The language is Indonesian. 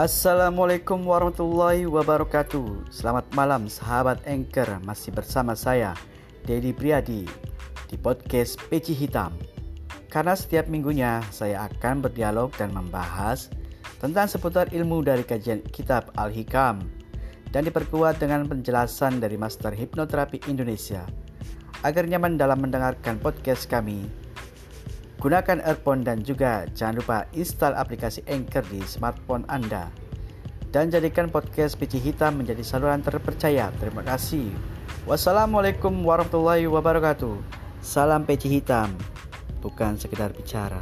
Assalamualaikum warahmatullahi wabarakatuh. Selamat malam sahabat Anchor. Masih bersama saya Dedi Priadi Di podcast Peci Hitam. Karena setiap minggunya saya akan berdialog dan membahas Tentang seputar ilmu dari kajian kitab Al-Hikam Dan diperkuat dengan penjelasan dari Master Hipnoterapi Indonesia. Agar nyaman dalam mendengarkan podcast kami Gunakan earphone dan juga jangan lupa install aplikasi Anchor di smartphone Anda. Dan jadikan podcast Pici Hitam menjadi saluran terpercaya. Terima kasih. Wassalamualaikum warahmatullahi wabarakatuh. Salam Peci Hitam, bukan sekedar bicara.